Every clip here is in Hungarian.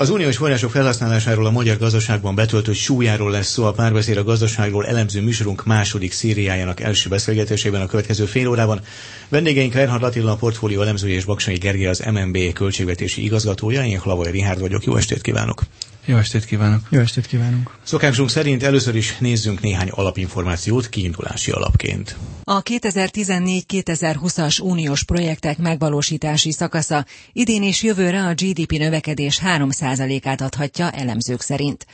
Az uniós források felhasználásáról a magyar gazdaságban betöltött súlyáról lesz szó a párbeszéd a gazdaságról elemző műsorunk második szériájának első beszélgetésében a következő fél órában. Vendégeink Reinhard Attila, a portfólió elemzője és Baksai Gergely az MNB költségvetési igazgatója. Én Hlavai Rihárd vagyok. Jó estét kívánok! Jó estét kívánok! Jó estét kívánunk! Szokásunk szerint először is nézzünk néhány alapinformációt kiindulási alapként. A 2014-2020-as uniós projektek megvalósítási szakasza idén és jövőre a GDP növekedés 3%-át adhatja elemzők szerint.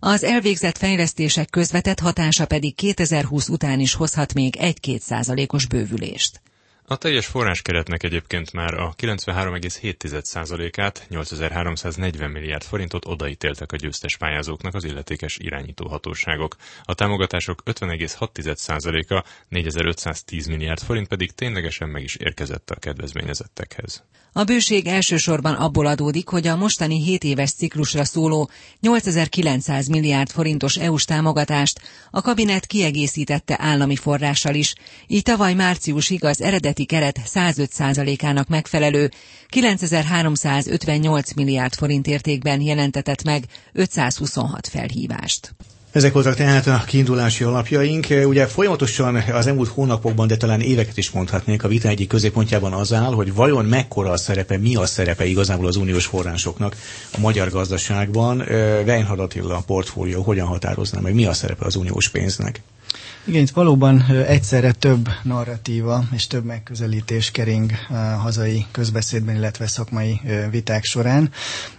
Az elvégzett fejlesztések közvetett hatása pedig 2020 után is hozhat még 1-2 százalékos bővülést. A teljes forráskeretnek egyébként már a 93,7%-át, 8340 milliárd forintot odaítéltek a győztes pályázóknak az illetékes irányító hatóságok. A támogatások 50,6%-a, 4510 milliárd forint pedig ténylegesen meg is érkezett a kedvezményezettekhez. A bőség elsősorban abból adódik, hogy a mostani 7 éves ciklusra szóló 8900 milliárd forintos EU-s támogatást a kabinet kiegészítette állami forrással is, így tavaly márciusig az eredeti keret 105%-ának megfelelő 9358 milliárd forint értékben jelentetett meg 526 felhívást. Ezek voltak tehát a kiindulási alapjaink. Ugye folyamatosan az elmúlt hónapokban, de talán éveket is mondhatnék, a vita egyik középpontjában az áll, hogy vajon mekkora a szerepe, mi a szerepe igazából az uniós forrásoknak a magyar gazdaságban. Weinhard Attila a portfólió hogyan határozná meg, mi a szerepe az uniós pénznek? Igen, itt valóban egyszerre több narratíva és több megközelítés kering hazai közbeszédben, illetve szakmai viták során.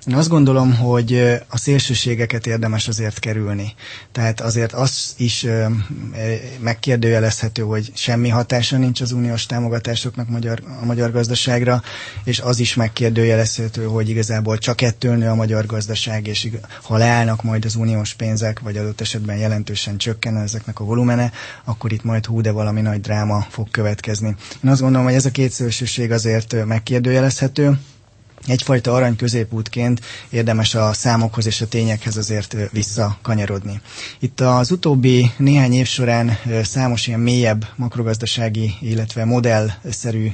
Én azt gondolom, hogy a szélsőségeket érdemes azért kerülni. Tehát azért az is megkérdőjelezhető, hogy semmi hatása nincs az uniós támogatásoknak magyar, a magyar gazdaságra, és az is megkérdőjelezhető, hogy igazából csak ettől nő a magyar gazdaság, és ha leállnak majd az uniós pénzek, vagy adott esetben jelentősen csökken ezeknek a volumene, akkor itt majd hú, de valami nagy dráma fog következni. Én azt gondolom, hogy ez a két szélsőség azért megkérdőjelezhető, egyfajta arany középútként érdemes a számokhoz és a tényekhez azért visszakanyarodni. Itt az utóbbi néhány év során számos ilyen mélyebb makrogazdasági, illetve modellszerű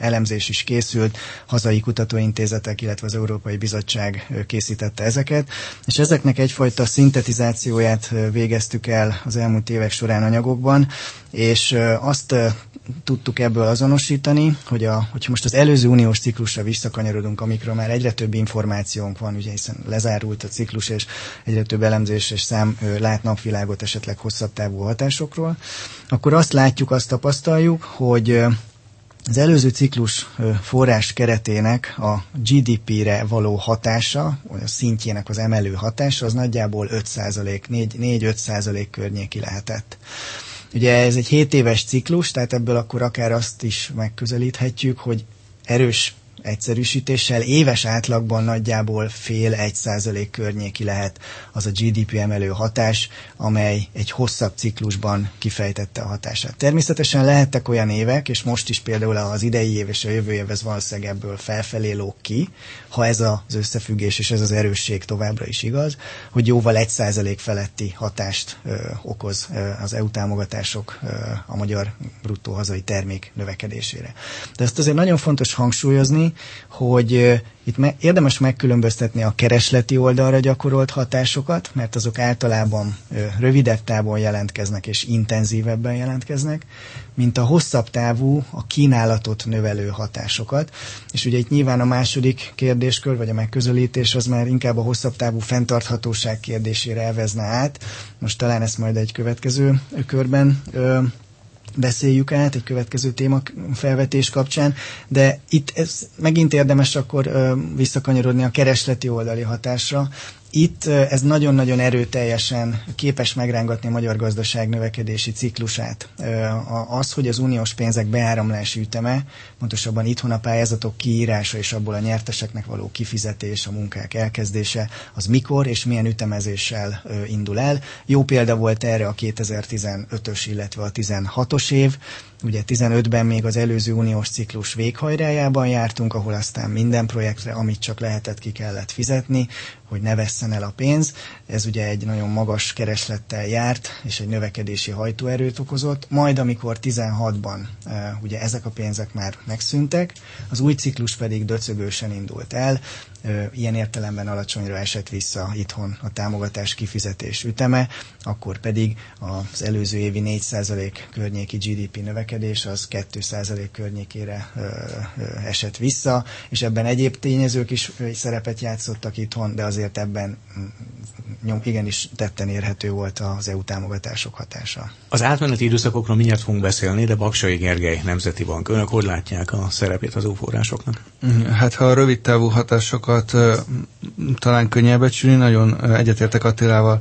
elemzés is készült, hazai kutatóintézetek, illetve az Európai Bizottság készítette ezeket, és ezeknek egyfajta szintetizációját végeztük el az elmúlt évek során anyagokban, és azt tudtuk ebből azonosítani, hogy a, hogyha most az előző uniós ciklusra visszakanyarodunk, amikről már egyre több információnk van, ugye hiszen lezárult a ciklus, és egyre több elemzés és szám lát napvilágot esetleg hosszabb távú hatásokról, akkor azt látjuk, azt tapasztaljuk, hogy az előző ciklus forrás keretének a GDP-re való hatása, vagy a szintjének az emelő hatása, az nagyjából 5%, 4-5% környéki lehetett. Ugye ez egy 7 éves ciklus, tehát ebből akkor akár azt is megközelíthetjük, hogy erős egyszerűsítéssel éves átlagban nagyjából fél egy százalék környéki lehet az a GDP emelő hatás, amely egy hosszabb ciklusban kifejtette a hatását. Természetesen lehettek olyan évek, és most is például az idei év és a jövő év ez valószínűleg ebből felfelé lóg ki, ha ez az összefüggés és ez az erősség továbbra is igaz, hogy jóval egy százalék feletti hatást ö, okoz ö, az EU támogatások ö, a magyar bruttó hazai termék növekedésére. De ezt azért nagyon fontos hangsúlyozni, hogy itt me- érdemes megkülönböztetni a keresleti oldalra gyakorolt hatásokat, mert azok általában ö, rövidebb távon jelentkeznek és intenzívebben jelentkeznek, mint a hosszabb távú, a kínálatot növelő hatásokat. És ugye itt nyilván a második kérdéskör, vagy a megközelítés az már inkább a hosszabb távú fenntarthatóság kérdésére elvezne át. Most talán ezt majd egy következő körben beszéljük át egy következő téma felvetés kapcsán, de itt ez megint érdemes akkor visszakanyarodni a keresleti oldali hatásra, itt ez nagyon-nagyon erőteljesen képes megrángatni a magyar gazdaság növekedési ciklusát. Az, hogy az uniós pénzek beáramlási üteme, pontosabban itthon a pályázatok kiírása és abból a nyerteseknek való kifizetés, a munkák elkezdése, az mikor és milyen ütemezéssel indul el. Jó példa volt erre a 2015-ös, illetve a 16-os év, Ugye 15-ben még az előző uniós ciklus véghajrájában jártunk, ahol aztán minden projektre, amit csak lehetett, ki kellett fizetni, hogy ne vesszen el a pénz. Ez ugye egy nagyon magas kereslettel járt, és egy növekedési hajtóerőt okozott. Majd, amikor 16-ban ugye ezek a pénzek már megszűntek, az új ciklus pedig döcögősen indult el. Ilyen értelemben alacsonyra esett vissza itthon a támogatás kifizetés üteme, akkor pedig az előző évi 4% környéki GDP növekedés az 2% környékére esett vissza, és ebben egyéb tényezők is szerepet játszottak itthon, de azért ebben mm, nyom, igenis tetten érhető volt az EU támogatások hatása. Az átmeneti időszakokról mindjárt fogunk beszélni, de Baksai Gergely Nemzeti Bank. Önök hogy látják a szerepét az EU forrásoknak? Hát ha a rövid távú hatásokat talán könnyebb becsülni, nagyon egyetértek Attilával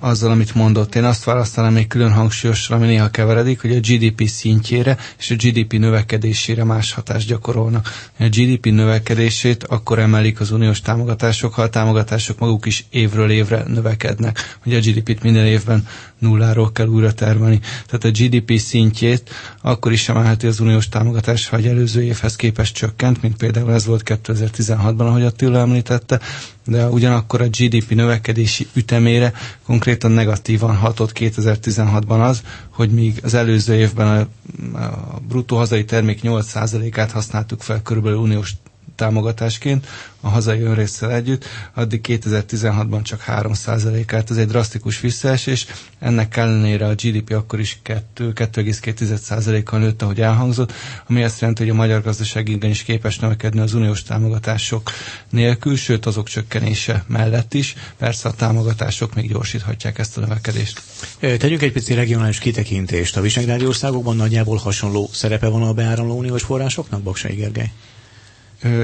azzal, amit mondott. Én azt választanám még külön hangsúlyosra, ami néha keveredik, hogy a GDP szintjére és a GDP növekedésére más hatást gyakorolnak. A GDP növekedését akkor emelik az uniós támogatások, ha a támogatások maguk is évről évre növekednek. Ugye a GDP-t minden évben nulláról kell újra termelni. Tehát a GDP szintjét akkor is emelheti az uniós támogatás, ha egy előző évhez képest csökkent, mint például ez volt 2016-ban, ahogy Attila említette, de ugyanakkor a GDP növekedési ütemére konkrétan negatívan hatott 2016-ban az, hogy míg az előző évben a, a bruttó hazai termék 8%-át használtuk fel körülbelül uniós támogatásként a hazai önrészsel együtt, addig 2016-ban csak 3%-át, ez egy drasztikus visszaesés, ennek ellenére a GDP akkor is 2,2%-kal nőtt, ahogy elhangzott, ami azt jelenti, hogy a magyar gazdaság igenis képes növekedni az uniós támogatások nélkül, sőt azok csökkenése mellett is, persze a támogatások még gyorsíthatják ezt a növekedést. Tegyünk egy pici regionális kitekintést. A Visegrádi országokban nagyjából hasonló szerepe van a beáramló uniós forrásoknak, Baksai Gergely?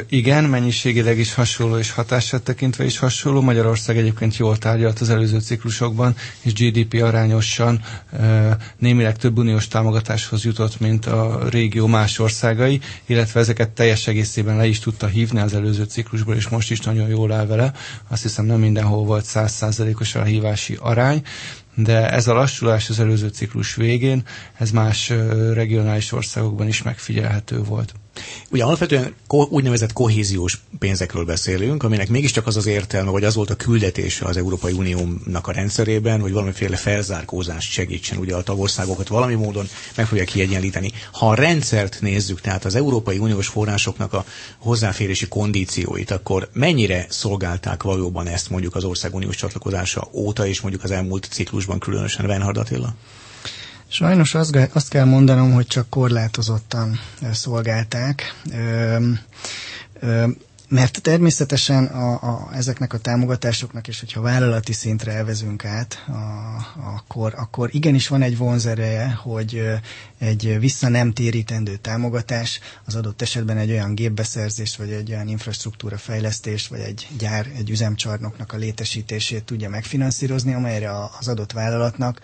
Igen, mennyiségileg is hasonló és hatását tekintve is hasonló. Magyarország egyébként jól tárgyalt az előző ciklusokban, és GDP arányosan némileg több uniós támogatáshoz jutott, mint a régió más országai, illetve ezeket teljes egészében le is tudta hívni az előző ciklusból, és most is nagyon jól áll vele. Azt hiszem nem mindenhol volt százszázalékos a hívási arány, de ez a lassulás az előző ciklus végén, ez más regionális országokban is megfigyelhető volt. Ugye alapvetően úgynevezett kohéziós pénzekről beszélünk, aminek mégiscsak az az értelme, vagy az volt a küldetése az Európai Uniónak a rendszerében, hogy valamiféle felzárkózást segítsen ugye a tagországokat valami módon meg fogja kiegyenlíteni. Ha a rendszert nézzük, tehát az Európai Uniós forrásoknak a hozzáférési kondícióit, akkor mennyire szolgálták valóban ezt mondjuk az ország uniós csatlakozása óta, és mondjuk az elmúlt ciklusban különösen Venhard Attila? Sajnos azt, azt kell mondanom, hogy csak korlátozottan szolgálták. Ö, ö, mert természetesen a, a, ezeknek a támogatásoknak, és hogyha vállalati szintre elvezünk át, a, akkor, akkor igenis van egy vonzereje, hogy egy vissza nem térítendő támogatás az adott esetben egy olyan gépbeszerzést, vagy egy olyan infrastruktúra fejlesztést, vagy egy gyár, egy üzemcsarnoknak a létesítését tudja megfinanszírozni, amelyre az adott vállalatnak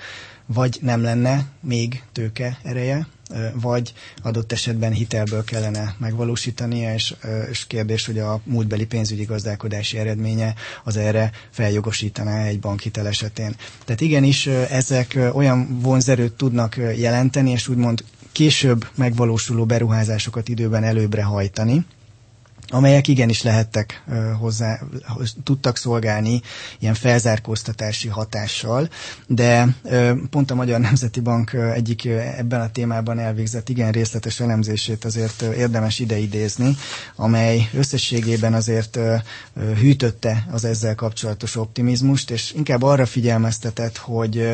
vagy nem lenne még tőke ereje, vagy adott esetben hitelből kellene megvalósítania, és, és kérdés, hogy a múltbeli pénzügyi gazdálkodási eredménye az erre feljogosítaná egy bankhitel esetén. Tehát igenis ezek olyan vonzerőt tudnak jelenteni, és úgymond később megvalósuló beruházásokat időben előbbre hajtani, amelyek igenis lehettek hozzá, tudtak szolgálni ilyen felzárkóztatási hatással, de pont a Magyar Nemzeti Bank egyik ebben a témában elvégzett igen részletes elemzését azért érdemes ideidézni, amely összességében azért hűtötte az ezzel kapcsolatos optimizmust, és inkább arra figyelmeztetett, hogy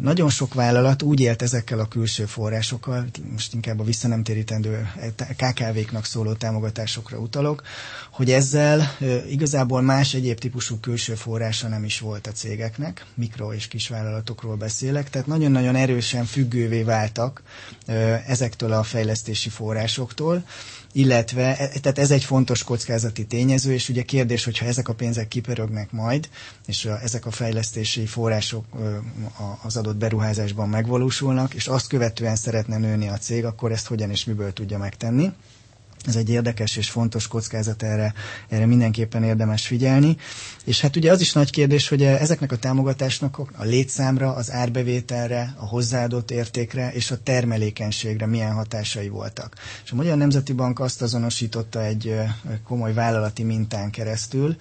nagyon sok vállalat úgy élt ezekkel a külső forrásokkal, most inkább a visszanemtérítendő KKV-knak szóló támogatásokra utalok, hogy ezzel igazából más egyéb típusú külső forrása nem is volt a cégeknek, mikro- és kisvállalatokról beszélek, tehát nagyon-nagyon erősen függővé váltak ezektől a fejlesztési forrásoktól, illetve e, tehát ez egy fontos kockázati tényező, és ugye kérdés, hogyha ezek a pénzek kipörögnek majd, és a, ezek a fejlesztési források az adott beruházásban megvalósulnak, és azt követően szeretne nőni a cég, akkor ezt hogyan és miből tudja megtenni. Ez egy érdekes és fontos kockázat, erre, erre mindenképpen érdemes figyelni. És hát ugye az is nagy kérdés, hogy ezeknek a támogatásnak a létszámra, az árbevételre, a hozzáadott értékre és a termelékenységre milyen hatásai voltak. És a Magyar Nemzeti Bank azt azonosította egy komoly vállalati mintán keresztül,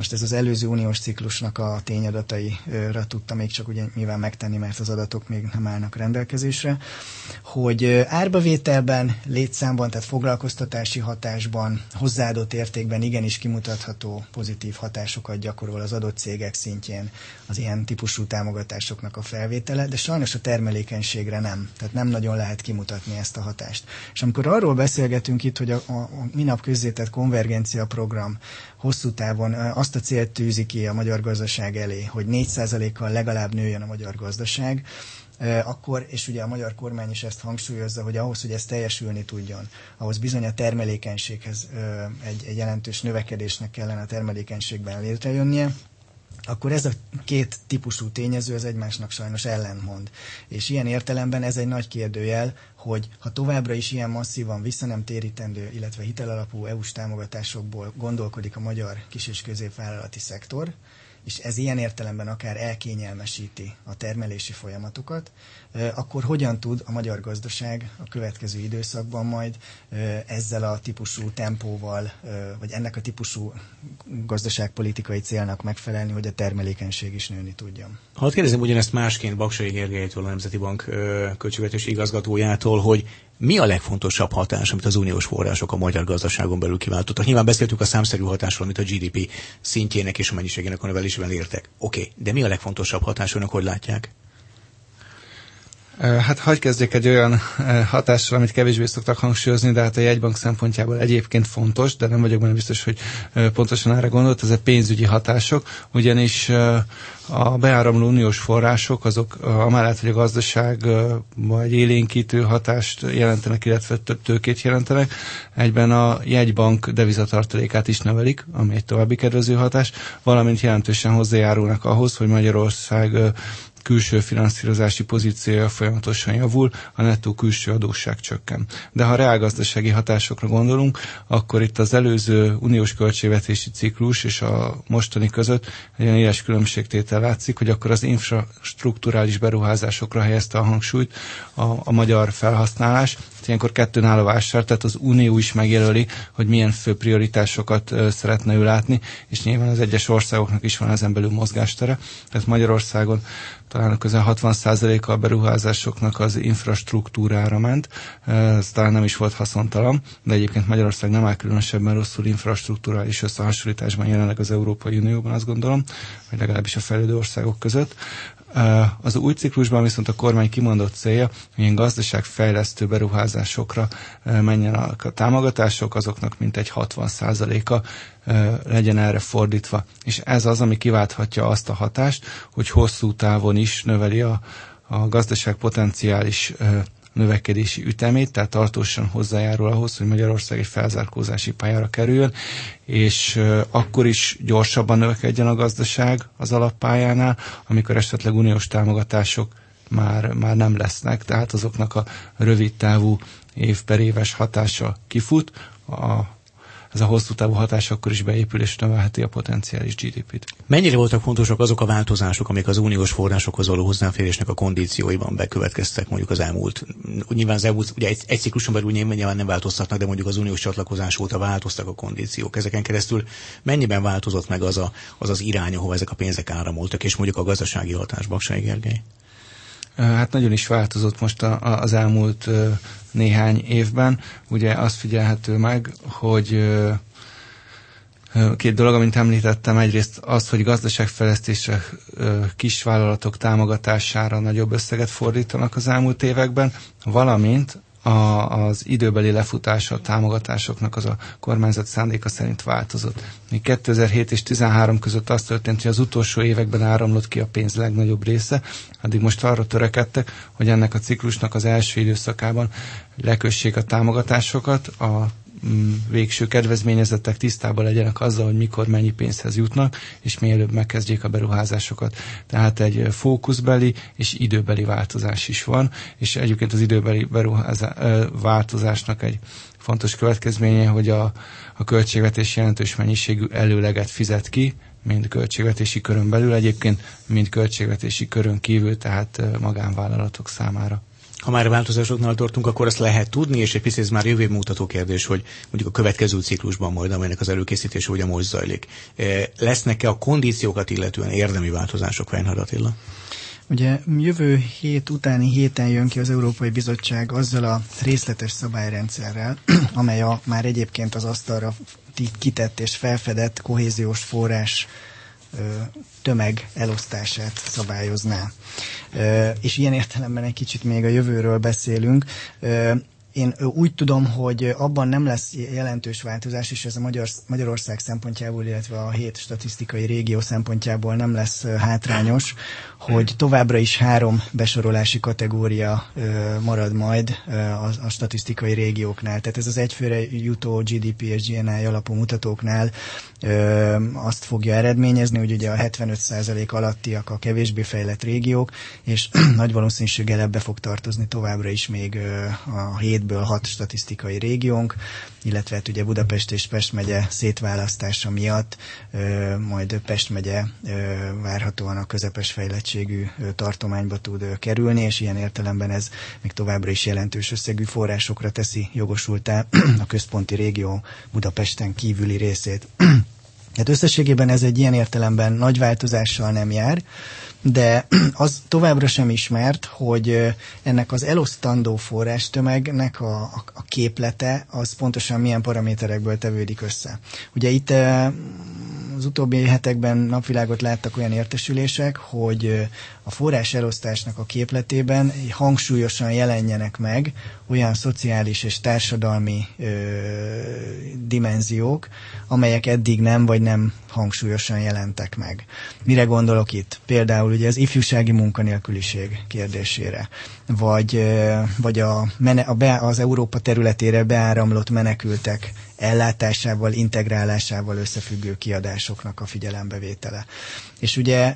Most ez az előző uniós ciklusnak a tényadataira tudta még csak ugye nyilván megtenni, mert az adatok még nem állnak rendelkezésre, hogy árbavételben, létszámban, tehát foglalkoztatási hatásban, hozzáadott értékben igenis kimutatható pozitív hatásokat gyakorol az adott cégek szintjén az ilyen típusú támogatásoknak a felvétele, de sajnos a termelékenységre nem. Tehát nem nagyon lehet kimutatni ezt a hatást. És amikor arról beszélgetünk itt, hogy a, a, a minap közzétett konvergencia program hosszú távon azt a célt tűzi ki a magyar gazdaság elé, hogy 4%-kal legalább nőjön a magyar gazdaság, akkor, és ugye a magyar kormány is ezt hangsúlyozza, hogy ahhoz, hogy ez teljesülni tudjon, ahhoz bizony a termelékenységhez egy, egy jelentős növekedésnek kellene a termelékenységben létrejönnie, akkor ez a két típusú tényező az egymásnak sajnos ellentmond. És ilyen értelemben ez egy nagy kérdőjel, hogy ha továbbra is ilyen masszívan vissza nem térítendő, illetve hitelalapú EU-s támogatásokból gondolkodik a magyar kis- és középvállalati szektor, és ez ilyen értelemben akár elkényelmesíti a termelési folyamatokat, akkor hogyan tud a magyar gazdaság a következő időszakban majd ezzel a típusú tempóval, vagy ennek a típusú gazdaságpolitikai célnak megfelelni, hogy a termelékenység is nőni tudjon. Hadd kérdezem ugyanezt másként Baksai Gergelytől, a Nemzeti Bank költségvetési igazgatójától, hogy mi a legfontosabb hatás, amit az uniós források a magyar gazdaságon belül kiváltottak? Nyilván beszéltük a számszerű hatásról, amit a GDP szintjének és a mennyiségének a növelésével értek. Oké, okay. de mi a legfontosabb hatás, önök hogy látják? Hát hagyj kezdjek egy olyan hatással, amit kevésbé szoktak hangsúlyozni, de hát a jegybank szempontjából egyébként fontos, de nem vagyok benne biztos, hogy pontosan erre gondolt, ez a pénzügyi hatások, ugyanis a beáramló uniós források azok amellett, hogy a gazdaság vagy élénkítő hatást jelentenek, illetve több tőkét jelentenek, egyben a jegybank devizatartalékát is növelik, ami egy további kedvező hatás, valamint jelentősen hozzájárulnak ahhoz, hogy Magyarország külső finanszírozási pozíciója folyamatosan javul, a nettó külső adósság csökken. De ha reálgazdasági hatásokra gondolunk, akkor itt az előző uniós költségvetési ciklus és a mostani között egy olyan éles különbségtétel látszik, hogy akkor az infrastruktúrális beruházásokra helyezte a hangsúlyt a, a magyar felhasználás, ilyenkor kettőn áll a vásár, tehát az Unió is megjelöli, hogy milyen fő prioritásokat szeretne ő látni, és nyilván az egyes országoknak is van ezen belül mozgástere. Tehát Magyarországon talán közel 60%-a a beruházásoknak az infrastruktúrára ment. Ez talán nem is volt haszontalan, de egyébként Magyarország nem áll különösebben rosszul infrastruktúrális összehasonlításban jelenleg az Európai Unióban, azt gondolom, vagy legalábbis a fejlődő országok között. Az új ciklusban viszont a kormány kimondott célja, hogy ilyen gazdaságfejlesztő beruházásokra menjenek a támogatások, azoknak mintegy 60%-a legyen erre fordítva. És ez az, ami kiválthatja azt a hatást, hogy hosszú távon is növeli a, a gazdaság potenciális növekedési ütemét, tehát tartósan hozzájárul ahhoz, hogy Magyarország egy felzárkózási pályára kerüljön, és akkor is gyorsabban növekedjen a gazdaság az alappályánál, amikor esetleg uniós támogatások már, már nem lesznek, tehát azoknak a rövid távú év per éves hatása kifut, a ez a hosszú távú hatás akkor is beépül és növelheti a potenciális GDP-t. Mennyire voltak fontosak azok a változások, amik az uniós forrásokhoz való hozzáférésnek a kondícióiban bekövetkeztek mondjuk az elmúlt, nyilván az elmúlt, ugye egy, egy cikluson belül nyilván nem változtatnak, de mondjuk az uniós csatlakozás óta változtak a kondíciók. Ezeken keresztül mennyiben változott meg az a, az, az irány, ahova ezek a pénzek áramoltak, és mondjuk a gazdasági hatás, Gergely? Hát nagyon is változott most a, a, az elmúlt néhány évben. Ugye azt figyelhető meg, hogy két dolog, amit említettem, egyrészt az, hogy gazdaságfejlesztésre, kisvállalatok támogatására nagyobb összeget fordítanak az elmúlt években, valamint a, az időbeli lefutása a támogatásoknak az a kormányzat szándéka szerint változott. Még 2007 és 2013 között az történt, hogy az utolsó években áramlott ki a pénz legnagyobb része, addig most arra törekedtek, hogy ennek a ciklusnak az első időszakában lekössék a támogatásokat, a végső kedvezményezettek tisztában legyenek azzal, hogy mikor mennyi pénzhez jutnak, és mielőbb megkezdjék a beruházásokat. Tehát egy fókuszbeli és időbeli változás is van, és egyébként az időbeli változásnak egy fontos következménye, hogy a, a költségvetés jelentős mennyiségű előleget fizet ki, mind költségvetési körön belül egyébként, mind költségvetési körön kívül, tehát magánvállalatok számára. Ha már változásoknál tartunk, akkor azt lehet tudni, és egy picit ez már jövő mutató kérdés, hogy mondjuk a következő ciklusban majd, amelynek az előkészítése ugye most zajlik. Lesznek-e a kondíciókat illetően érdemi változások, Weinhard Attila? Ugye jövő hét utáni héten jön ki az Európai Bizottság azzal a részletes szabályrendszerrel, amely a már egyébként az asztalra kitett és felfedett kohéziós forrás tömeg elosztását szabályozná. És ilyen értelemben egy kicsit még a jövőről beszélünk én úgy tudom, hogy abban nem lesz jelentős változás, és ez a Magyar, Magyarország szempontjából, illetve a hét statisztikai régió szempontjából nem lesz hátrányos, hogy továbbra is három besorolási kategória marad majd a, a statisztikai régióknál. Tehát ez az egyfőre jutó GDP és GNI alapú mutatóknál azt fogja eredményezni, hogy ugye a 75% alattiak a kevésbé fejlett régiók, és nagy valószínűséggel ebbe fog tartozni továbbra is még a hétből hat statisztikai régiónk, illetve hát ugye Budapest és Pest megye szétválasztása miatt majd Pest megye várhatóan a közepes fejlettségű tartományba tud kerülni, és ilyen értelemben ez még továbbra is jelentős összegű forrásokra teszi jogosultá a központi régió Budapesten kívüli részét. Hát összességében ez egy ilyen értelemben nagy változással nem jár, de az továbbra sem ismert, hogy ennek az elosztandó forrástömegnek a, a, a képlete az pontosan milyen paraméterekből tevődik össze. Ugye itt az utóbbi hetekben napvilágot láttak olyan értesülések, hogy a forrás elosztásnak a képletében hangsúlyosan jelenjenek meg olyan szociális és társadalmi ö, dimenziók, amelyek eddig nem vagy nem hangsúlyosan jelentek meg. Mire gondolok itt? Például ugye az ifjúsági munkanélküliség kérdésére, vagy, vagy a, mene, a be, az Európa területére beáramlott menekültek ellátásával, integrálásával összefüggő kiadásoknak a figyelembevétele. És ugye,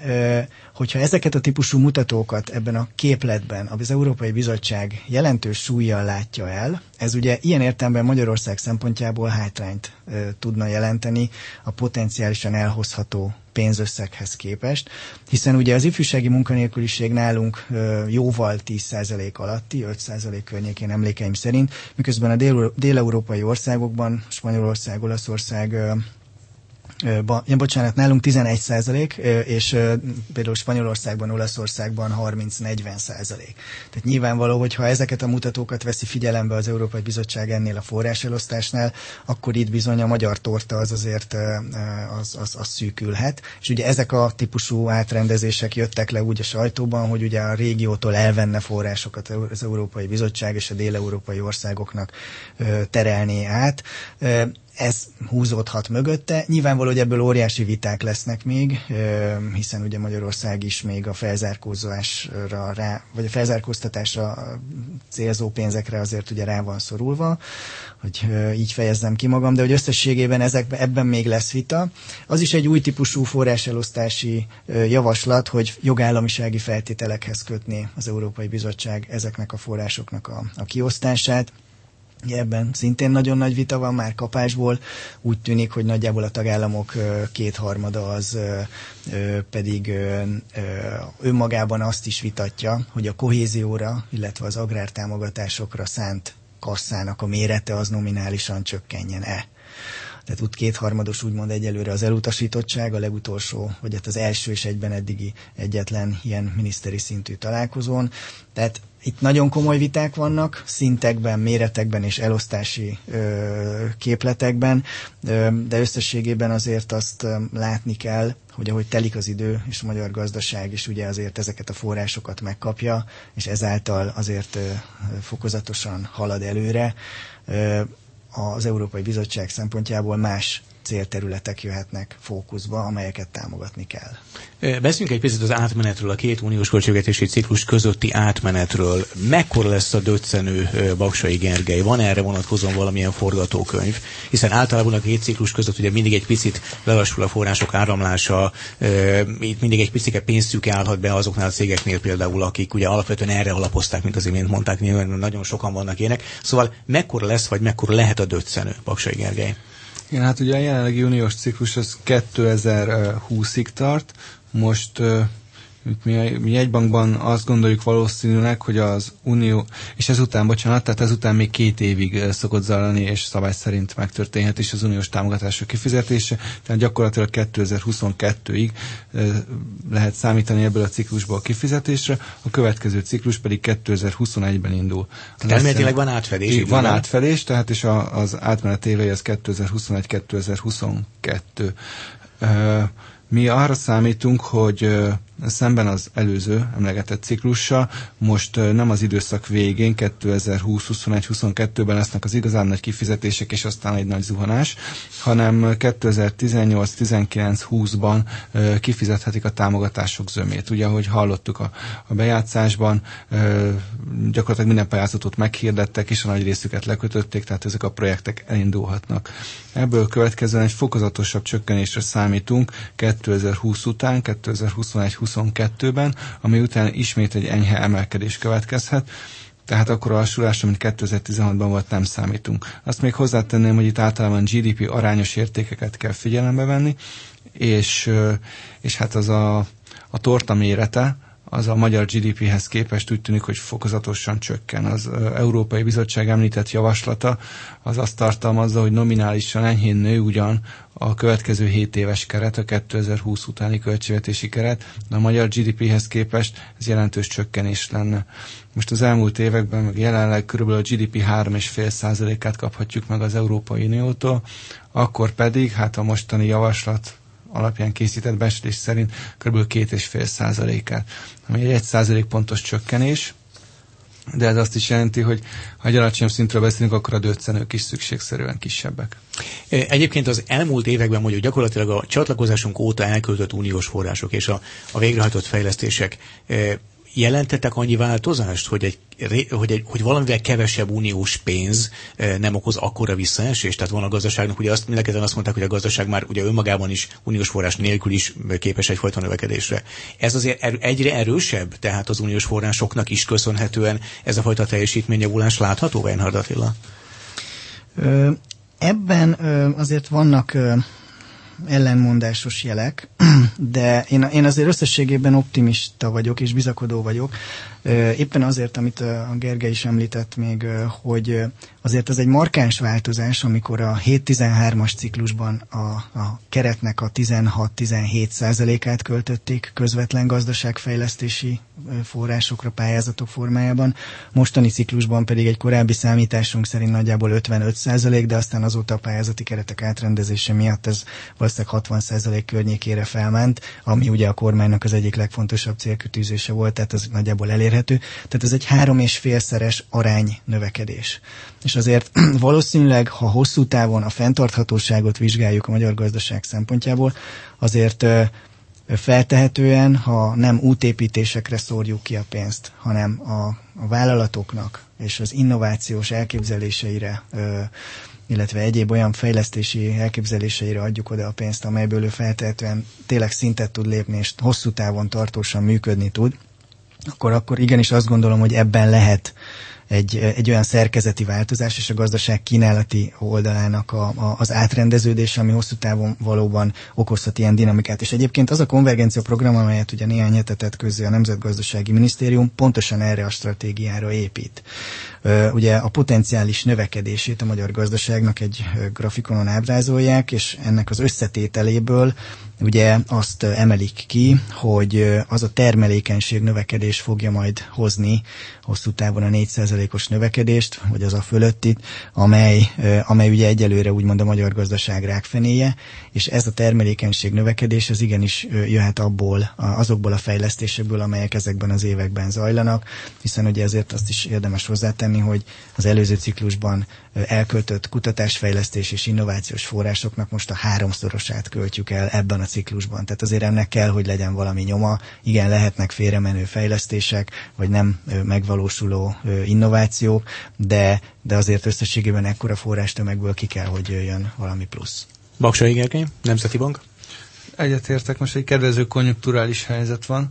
hogyha ezeket a típusú mutatókat ebben a képletben az Európai Bizottság jelentős súlyjal látja el, ez ugye ilyen értelemben Magyarország szempontjából hátrányt tudna jelenteni a potenciálisan elhozható pénzösszeghez képest, hiszen ugye az ifjúsági munkanélküliség nálunk jóval 10% alatti, 5% környékén emlékeim szerint, miközben a dél- dél-európai országokban, Spanyolország, Olaszország, ja, bocsánat, nálunk 11 százalék, és például Spanyolországban, Olaszországban 30-40 százalék. Tehát nyilvánvaló, hogy ha ezeket a mutatókat veszi figyelembe az Európai Bizottság ennél a forráselosztásnál, akkor itt bizony a magyar torta az azért az, az, az szűkülhet. És ugye ezek a típusú átrendezések jöttek le úgy a sajtóban, hogy ugye a régiótól elvenne forrásokat az Európai Bizottság és a déleurópai országoknak terelné át ez húzódhat mögötte. Nyilvánvaló, hogy ebből óriási viták lesznek még, hiszen ugye Magyarország is még a felzárkózásra rá, vagy a felzárkóztatásra célzó pénzekre azért ugye rá van szorulva, hogy így fejezzem ki magam, de hogy összességében ezek, ebben még lesz vita. Az is egy új típusú forráselosztási javaslat, hogy jogállamisági feltételekhez kötni az Európai Bizottság ezeknek a forrásoknak a, a kiosztását. Ebben szintén nagyon nagy vita van már kapásból. Úgy tűnik, hogy nagyjából a tagállamok kétharmada az pedig önmagában azt is vitatja, hogy a kohézióra, illetve az agrártámogatásokra szánt kasszának a mérete az nominálisan csökkenjen-e. Tehát úgy kétharmados úgymond egyelőre az elutasítottság, a legutolsó, vagy hát az első és egyben eddigi egyetlen ilyen miniszteri szintű találkozón. Tehát itt nagyon komoly viták vannak, szintekben, méretekben és elosztási ö, képletekben, ö, de összességében azért azt ö, látni kell, hogy ahogy telik az idő, és a magyar gazdaság is ugye azért ezeket a forrásokat megkapja, és ezáltal azért ö, fokozatosan halad előre, ö, az Európai Bizottság szempontjából más célterületek jöhetnek fókuszba, amelyeket támogatni kell. Beszéljünk egy picit az átmenetről, a két uniós költségvetési ciklus közötti átmenetről. Mekkora lesz a döccenő Baksai Gergely? Van erre vonatkozóan valamilyen forgatókönyv? Hiszen általában a két ciklus között ugye mindig egy picit lelassul a források áramlása, itt mindig egy picit pénzszűke állhat be azoknál a cégeknél például, akik ugye alapvetően erre alapozták, mint az imént mondták, nyilván nagyon sokan vannak ilyenek. Szóval mekkora lesz, vagy mekkora lehet a döccenő, Baksai Gergely? Igen, hát ugye a jelenlegi uniós ciklus az 2020-ig tart, most Mi, mi egy bankban azt gondoljuk valószínűleg, hogy az Unió, és ezután, bocsánat, tehát ezután még két évig szokott zajlani, és szabály szerint megtörténhet is az uniós támogatások kifizetése, tehát gyakorlatilag 2022-ig lehet számítani ebből a ciklusból a kifizetésre, a következő ciklus pedig 2021-ben indul. Elméletileg van átfedés. Van átfedés, tehát és a, az átmenet évei az 2021-2022. Mi arra számítunk, hogy szemben az előző emlegetett ciklussal, most nem az időszak végén, 2020-21-22-ben lesznek az igazán nagy kifizetések, és aztán egy nagy zuhanás, hanem 2018-19-20-ban kifizethetik a támogatások zömét. Ugye, ahogy hallottuk a, a bejátszásban, gyakorlatilag minden pályázatot meghirdettek, és a nagy részüket lekötötték, tehát ezek a projektek elindulhatnak. Ebből következően egy fokozatosabb csökkenésre számítunk 2020 után, 2021 2022-ben, ami után ismét egy enyhe emelkedés következhet, tehát akkor a lassulásra, mint 2016-ban volt, nem számítunk. Azt még hozzátenném, hogy itt általában GDP arányos értékeket kell figyelembe venni, és, és hát az a, a torta mérete, az a magyar GDP-hez képest úgy tűnik, hogy fokozatosan csökken. Az Európai Bizottság említett javaslata az azt tartalmazza, hogy nominálisan enyhén nő ugyan a következő 7 éves keret, a 2020 utáni költségvetési keret, de a magyar GDP-hez képest ez jelentős csökkenés lenne. Most az elmúlt években, meg jelenleg körülbelül a GDP 3,5%-át kaphatjuk meg az Európai Uniótól, akkor pedig, hát a mostani javaslat alapján készített becslés szerint kb. 2,5 százalékát, ami egy 1 százalék pontos csökkenés, de ez azt is jelenti, hogy ha egy alacsonyabb szintről beszélünk, akkor a döccenők is szükségszerűen kisebbek. Egyébként az elmúlt években mondjuk gyakorlatilag a csatlakozásunk óta elköltött uniós források és a, a végrehajtott fejlesztések jelentettek annyi változást, hogy, egy, hogy, egy, hogy valamivel kevesebb uniós pénz eh, nem okoz akkora visszaesést? Tehát van a gazdaságnak, ugye azt mindenkezen azt mondták, hogy a gazdaság már ugye önmagában is uniós forrás nélkül is képes egyfajta növekedésre. Ez azért er, egyre erősebb, tehát az uniós forrásoknak is köszönhetően ez a fajta teljesítményjavulás látható, Weinhard Attila? Ebben azért vannak ellenmondásos jelek, de én, én azért összességében optimista vagyok és bizakodó vagyok. Éppen azért, amit a Gergely is említett még, hogy azért ez egy markáns változás, amikor a 7-13-as ciklusban a, a keretnek a 16-17 százalékát költötték közvetlen gazdaságfejlesztési forrásokra, pályázatok formájában. Mostani ciklusban pedig egy korábbi számításunk szerint nagyjából 55 százalék, de aztán azóta a pályázati keretek átrendezése miatt ez valószínűleg 60 százalék környékére felment, ami ugye a kormánynak az egyik legfontosabb célkütűzése volt, tehát az nagyjából elérhető. Tehát ez egy három és félszeres arány növekedés. És azért valószínűleg, ha hosszú távon a fenntarthatóságot vizsgáljuk a magyar gazdaság szempontjából, azért feltehetően, ha nem útépítésekre szórjuk ki a pénzt, hanem a, a vállalatoknak és az innovációs elképzeléseire, illetve egyéb olyan fejlesztési elképzeléseire adjuk oda a pénzt, amelyből ő feltehetően tényleg szintet tud lépni, és hosszú távon tartósan működni tud, akkor, akkor igenis azt gondolom, hogy ebben lehet egy, egy olyan szerkezeti változás és a gazdaság kínálati oldalának a, a, az átrendeződés, ami hosszú távon valóban okozhat ilyen dinamikát. És egyébként az a konvergencia program, amelyet ugye néhány hetetet közé a Nemzetgazdasági Minisztérium pontosan erre a stratégiára épít. Ugye a potenciális növekedését a magyar gazdaságnak egy grafikonon ábrázolják, és ennek az összetételéből ugye azt emelik ki, hogy az a termelékenység növekedés fogja majd hozni hosszú távon a 4%-os növekedést, vagy az a fölöttit, amely, amely ugye egyelőre úgymond a magyar gazdaság rákfenéje, és ez a termelékenység növekedés az igenis jöhet abból, azokból a fejlesztésekből, amelyek ezekben az években zajlanak, hiszen ugye ezért azt is érdemes hozzátenni, hogy az előző ciklusban elköltött kutatásfejlesztés és innovációs forrásoknak most a háromszorosát költjük el ebben a ciklusban. Tehát azért ennek kell, hogy legyen valami nyoma. Igen, lehetnek félremenő fejlesztések, vagy nem megvalósuló innovációk, de, de azért összességében ekkora forrástömegből ki kell, hogy jöjjön valami plusz. Baksa Igerkény, Nemzeti Bank. Egyetértek, most egy kedvező konjunkturális helyzet van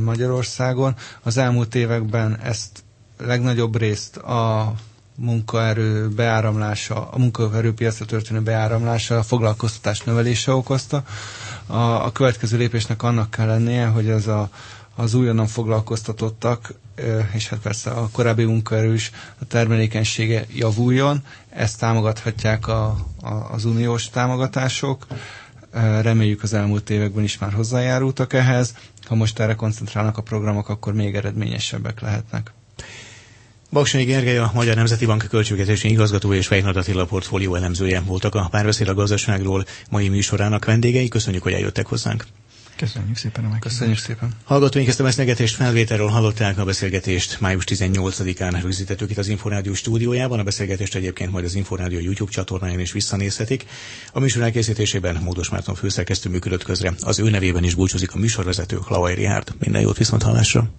Magyarországon. Az elmúlt években ezt legnagyobb részt a munkaerő beáramlása, a munkaerőpiacra történő beáramlása, a foglalkoztatás növelése okozta. A, a következő lépésnek annak kell lennie, hogy az a, az újonnan foglalkoztatottak, és hát persze a korábbi munkaerő is a termelékenysége javuljon. Ezt támogathatják a, a, az uniós támogatások. Reméljük az elmúlt években is már hozzájárultak ehhez. Ha most erre koncentrálnak a programok, akkor még eredményesebbek lehetnek. Baksonyi Gergely, a Magyar Nemzeti Bank költségvetési igazgató és Fejnad Attila portfólió elemzője voltak a párbeszéd a gazdaságról mai műsorának vendégei. Köszönjük, hogy eljöttek hozzánk. Köszönjük szépen a Köszönjük szépen. Hallgatóink ezt a beszélgetést felvételről hallották a beszélgetést május 18-án rögzítettük itt az Inforádió stúdiójában. A beszélgetést egyébként majd az Inforádió YouTube csatornáján is visszanézhetik. A műsor elkészítésében Módos Márton főszerkesztő működött közre. Az ő nevében is búcsúzik a műsorvezető Rihárd. Minden jót viszont hallásra!